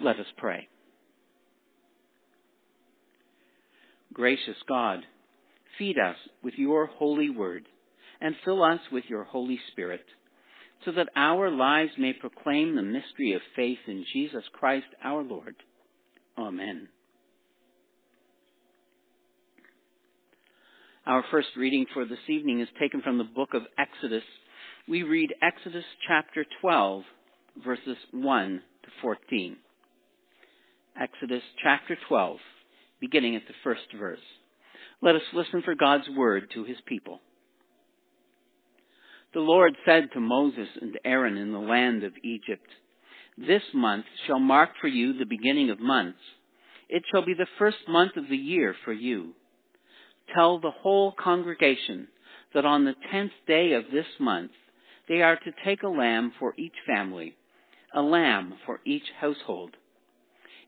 Let us pray. Gracious God, feed us with your holy word and fill us with your Holy Spirit so that our lives may proclaim the mystery of faith in Jesus Christ our Lord. Amen. Our first reading for this evening is taken from the book of Exodus. We read Exodus chapter 12, verses 1 to 14. Exodus chapter 12, beginning at the first verse. Let us listen for God's word to his people. The Lord said to Moses and Aaron in the land of Egypt, This month shall mark for you the beginning of months. It shall be the first month of the year for you. Tell the whole congregation that on the tenth day of this month they are to take a lamb for each family, a lamb for each household.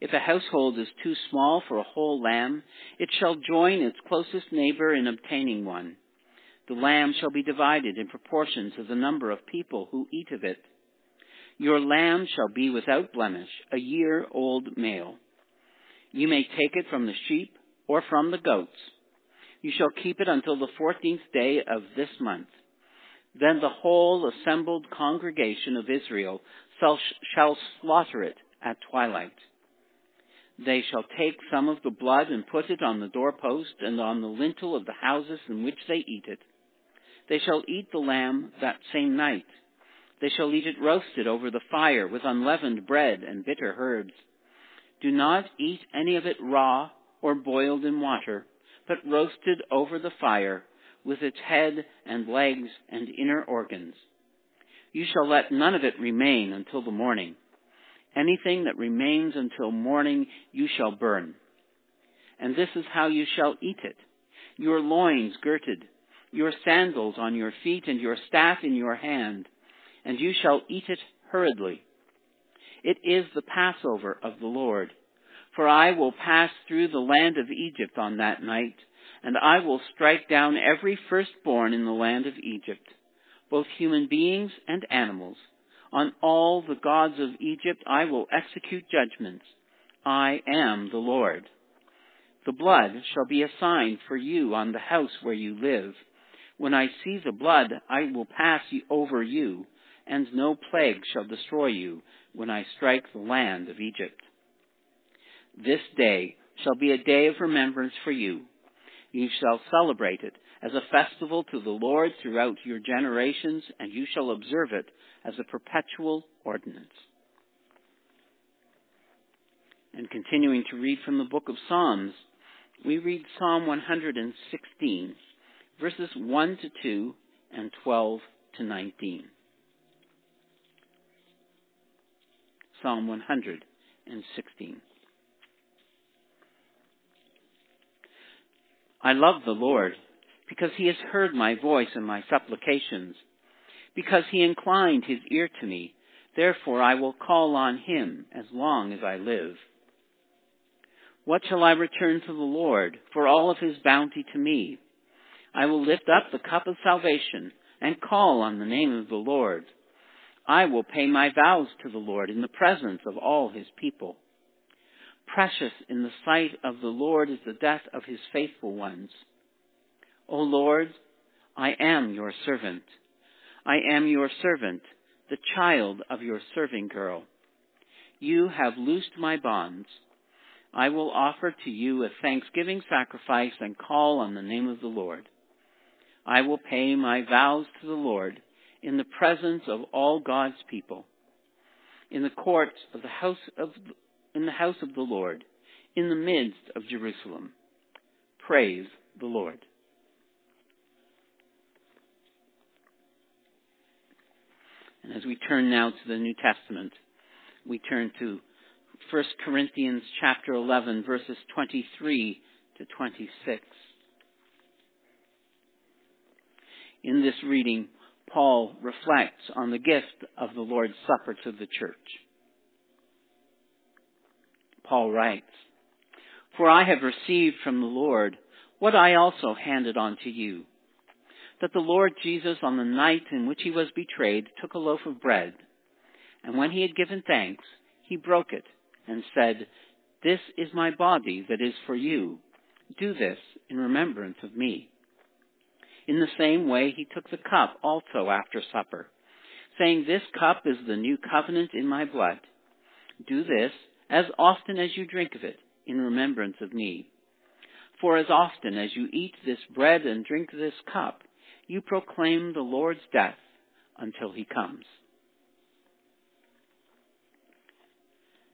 If a household is too small for a whole lamb, it shall join its closest neighbor in obtaining one. The lamb shall be divided in proportion to the number of people who eat of it. Your lamb shall be without blemish, a year old male. You may take it from the sheep or from the goats. You shall keep it until the fourteenth day of this month. Then the whole assembled congregation of Israel shall slaughter it at twilight. They shall take some of the blood and put it on the doorpost and on the lintel of the houses in which they eat it. They shall eat the lamb that same night. They shall eat it roasted over the fire with unleavened bread and bitter herbs. Do not eat any of it raw or boiled in water, but roasted over the fire with its head and legs and inner organs. You shall let none of it remain until the morning. Anything that remains until morning you shall burn. And this is how you shall eat it. Your loins girded, your sandals on your feet and your staff in your hand, and you shall eat it hurriedly. It is the Passover of the Lord. For I will pass through the land of Egypt on that night, and I will strike down every firstborn in the land of Egypt, both human beings and animals. On all the gods of Egypt I will execute judgments. I am the Lord. The blood shall be a sign for you on the house where you live. When I see the blood, I will pass over you, and no plague shall destroy you when I strike the land of Egypt. This day shall be a day of remembrance for you. You shall celebrate it as a festival to the Lord throughout your generations, and you shall observe it as a perpetual ordinance. And continuing to read from the book of Psalms, we read Psalm 116 verses 1 to 2 and 12 to 19. Psalm 116. I love the Lord because he has heard my voice and my supplications, because he inclined his ear to me. Therefore I will call on him as long as I live. What shall I return to the Lord for all of his bounty to me? I will lift up the cup of salvation and call on the name of the Lord. I will pay my vows to the Lord in the presence of all his people. Precious in the sight of the Lord is the death of his faithful ones. O Lord, I am your servant. I am your servant, the child of your serving girl. You have loosed my bonds. I will offer to you a thanksgiving sacrifice and call on the name of the Lord. I will pay my vows to the Lord in the presence of all God's people, in the courts of the house of, in the house of the Lord, in the midst of Jerusalem. Praise the Lord. And as we turn now to the New Testament, we turn to 1 Corinthians chapter 11 verses 23 to 26. In this reading, Paul reflects on the gift of the Lord's Supper to the church. Paul writes, For I have received from the Lord what I also handed on to you, that the Lord Jesus on the night in which he was betrayed took a loaf of bread, and when he had given thanks, he broke it and said, This is my body that is for you. Do this in remembrance of me. In the same way, he took the cup also after supper, saying, This cup is the new covenant in my blood. Do this as often as you drink of it in remembrance of me. For as often as you eat this bread and drink this cup, you proclaim the Lord's death until he comes.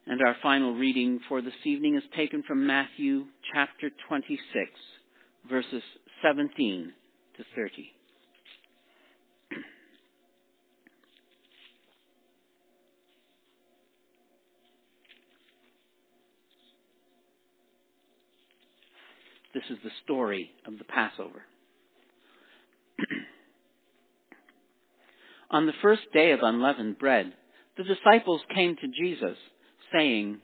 And our final reading for this evening is taken from Matthew chapter 26, verses 17 to 30. This is the story of the Passover. On the first day of unleavened bread, the disciples came to Jesus, saying,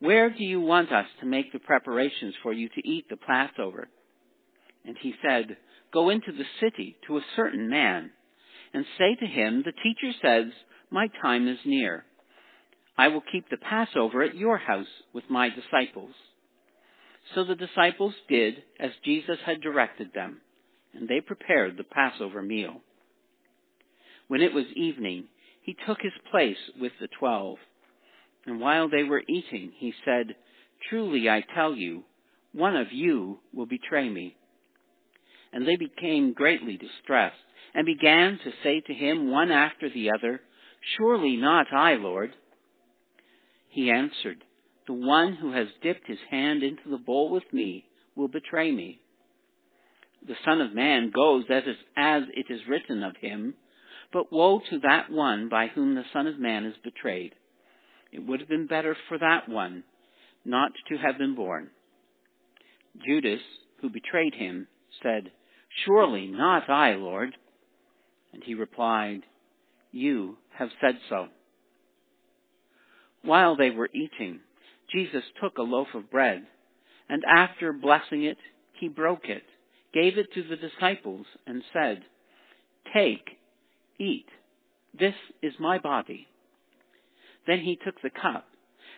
Where do you want us to make the preparations for you to eat the Passover? And he said, Go into the city to a certain man, and say to him, The teacher says, My time is near. I will keep the Passover at your house with my disciples. So the disciples did as Jesus had directed them, and they prepared the Passover meal. When it was evening, he took his place with the twelve. And while they were eating, he said, Truly I tell you, one of you will betray me. And they became greatly distressed, and began to say to him one after the other, Surely not I, Lord. He answered, the one who has dipped his hand into the bowl with me will betray me. The Son of Man goes as, it is written of him, but woe to that one by whom the Son of Man is betrayed. It would have been better for that one not to have been born. Judas, who betrayed him, said, Surely not I, Lord. And he replied, You have said so. While they were eating, Jesus took a loaf of bread, and after blessing it, he broke it, gave it to the disciples, and said, Take, eat, this is my body. Then he took the cup,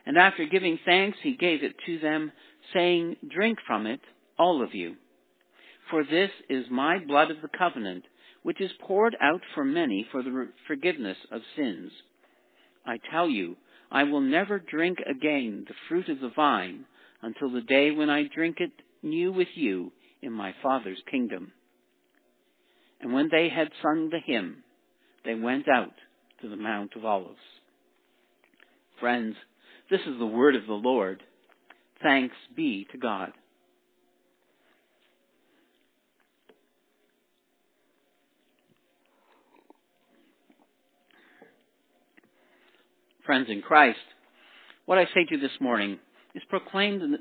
and after giving thanks, he gave it to them, saying, Drink from it, all of you. For this is my blood of the covenant, which is poured out for many for the forgiveness of sins. I tell you, I will never drink again the fruit of the vine until the day when I drink it new with you in my Father's kingdom. And when they had sung the hymn, they went out to the Mount of Olives. Friends, this is the word of the Lord. Thanks be to God. friends in Christ, what I say to you this morning is proclaimed in the,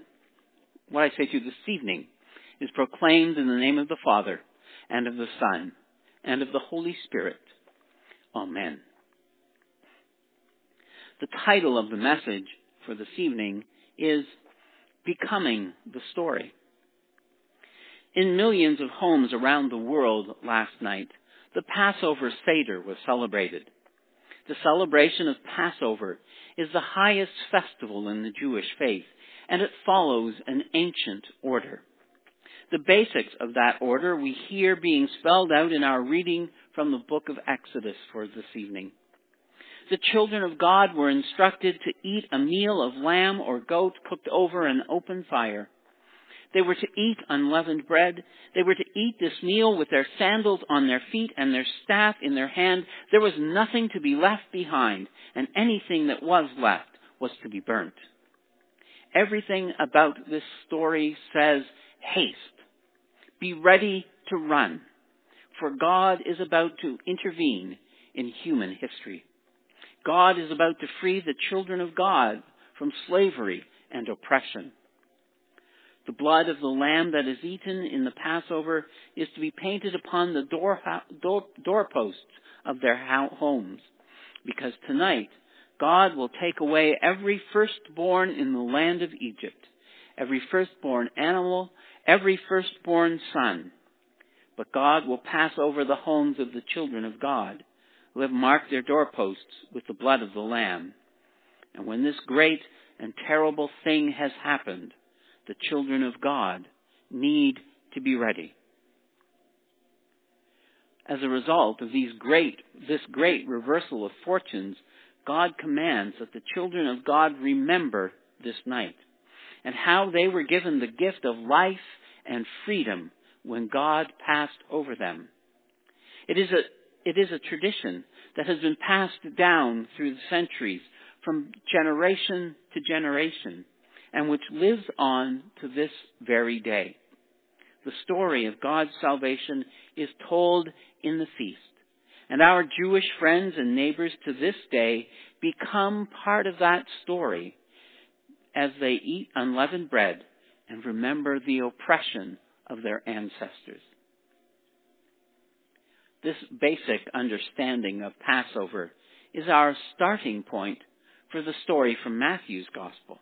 what I say to you this evening is proclaimed in the name of the Father and of the Son and of the Holy Spirit. Amen. The title of the message for this evening is Becoming the Story. In millions of homes around the world last night, the Passover Seder was celebrated the celebration of Passover is the highest festival in the Jewish faith, and it follows an ancient order. The basics of that order we hear being spelled out in our reading from the book of Exodus for this evening. The children of God were instructed to eat a meal of lamb or goat cooked over an open fire. They were to eat unleavened bread. They were to eat this meal with their sandals on their feet and their staff in their hand. There was nothing to be left behind, and anything that was left was to be burnt. Everything about this story says haste. Be ready to run, for God is about to intervene in human history. God is about to free the children of God from slavery and oppression. The blood of the lamb that is eaten in the Passover is to be painted upon the door, door, doorposts of their homes. Because tonight, God will take away every firstborn in the land of Egypt, every firstborn animal, every firstborn son. But God will pass over the homes of the children of God, who have marked their doorposts with the blood of the Lamb. And when this great and terrible thing has happened, the children of God need to be ready. As a result of these great, this great reversal of fortunes, God commands that the children of God remember this night and how they were given the gift of life and freedom when God passed over them. It is a, it is a tradition that has been passed down through the centuries from generation to generation and which lives on to this very day. The story of God's salvation is told in the feast. And our Jewish friends and neighbors to this day become part of that story as they eat unleavened bread and remember the oppression of their ancestors. This basic understanding of Passover is our starting point for the story from Matthew's Gospel.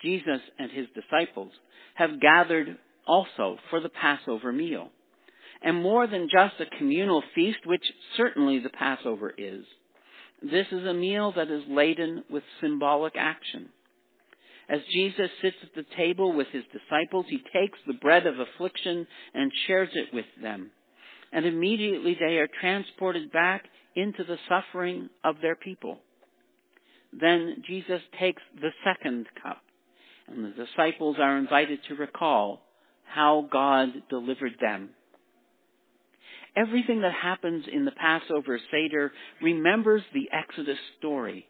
Jesus and his disciples have gathered also for the Passover meal. And more than just a communal feast, which certainly the Passover is, this is a meal that is laden with symbolic action. As Jesus sits at the table with his disciples, he takes the bread of affliction and shares it with them. And immediately they are transported back into the suffering of their people. Then Jesus takes the second cup, and the disciples are invited to recall how God delivered them. Everything that happens in the Passover Seder remembers the Exodus story.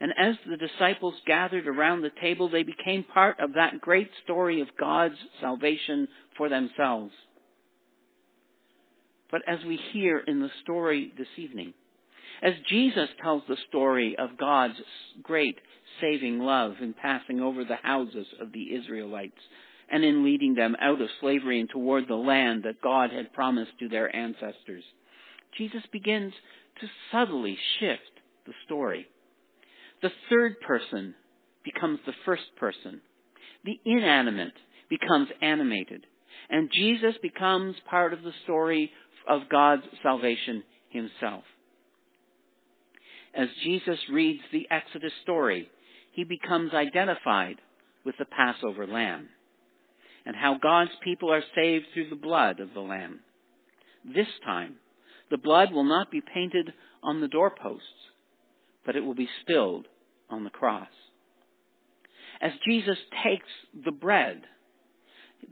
And as the disciples gathered around the table, they became part of that great story of God's salvation for themselves. But as we hear in the story this evening, as Jesus tells the story of God's great saving love in passing over the houses of the Israelites and in leading them out of slavery and toward the land that God had promised to their ancestors, Jesus begins to subtly shift the story. The third person becomes the first person. The inanimate becomes animated. And Jesus becomes part of the story of God's salvation himself. As Jesus reads the Exodus story, he becomes identified with the Passover lamb and how God's people are saved through the blood of the lamb. This time, the blood will not be painted on the doorposts, but it will be spilled on the cross. As Jesus takes the bread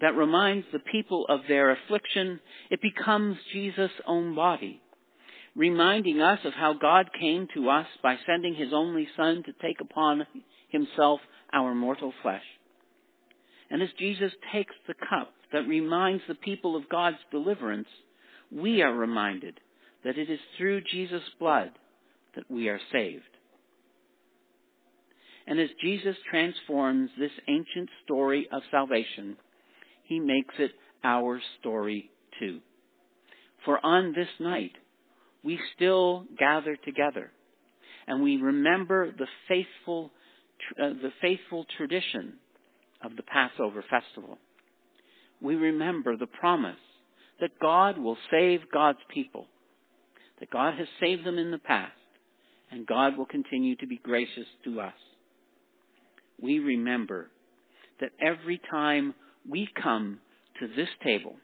that reminds the people of their affliction, it becomes Jesus' own body reminding us of how God came to us by sending his only Son to take upon himself our mortal flesh. And as Jesus takes the cup that reminds the people of God's deliverance, we are reminded that it is through Jesus' blood that we are saved. And as Jesus transforms this ancient story of salvation, he makes it our story too. For on this night, we still gather together and we remember the faithful, uh, the faithful tradition of the Passover festival. We remember the promise that God will save God's people, that God has saved them in the past, and God will continue to be gracious to us. We remember that every time we come to this table,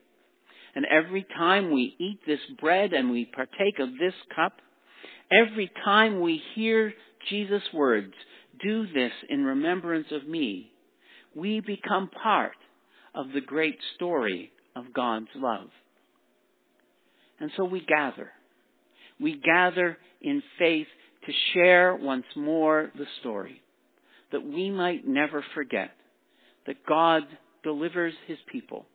and every time we eat this bread and we partake of this cup, every time we hear Jesus' words, do this in remembrance of me, we become part of the great story of God's love. And so we gather. We gather in faith to share once more the story, that we might never forget that God delivers his people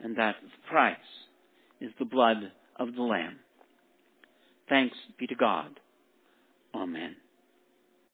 and that the price is the blood of the Lamb. Thanks be to God. Amen.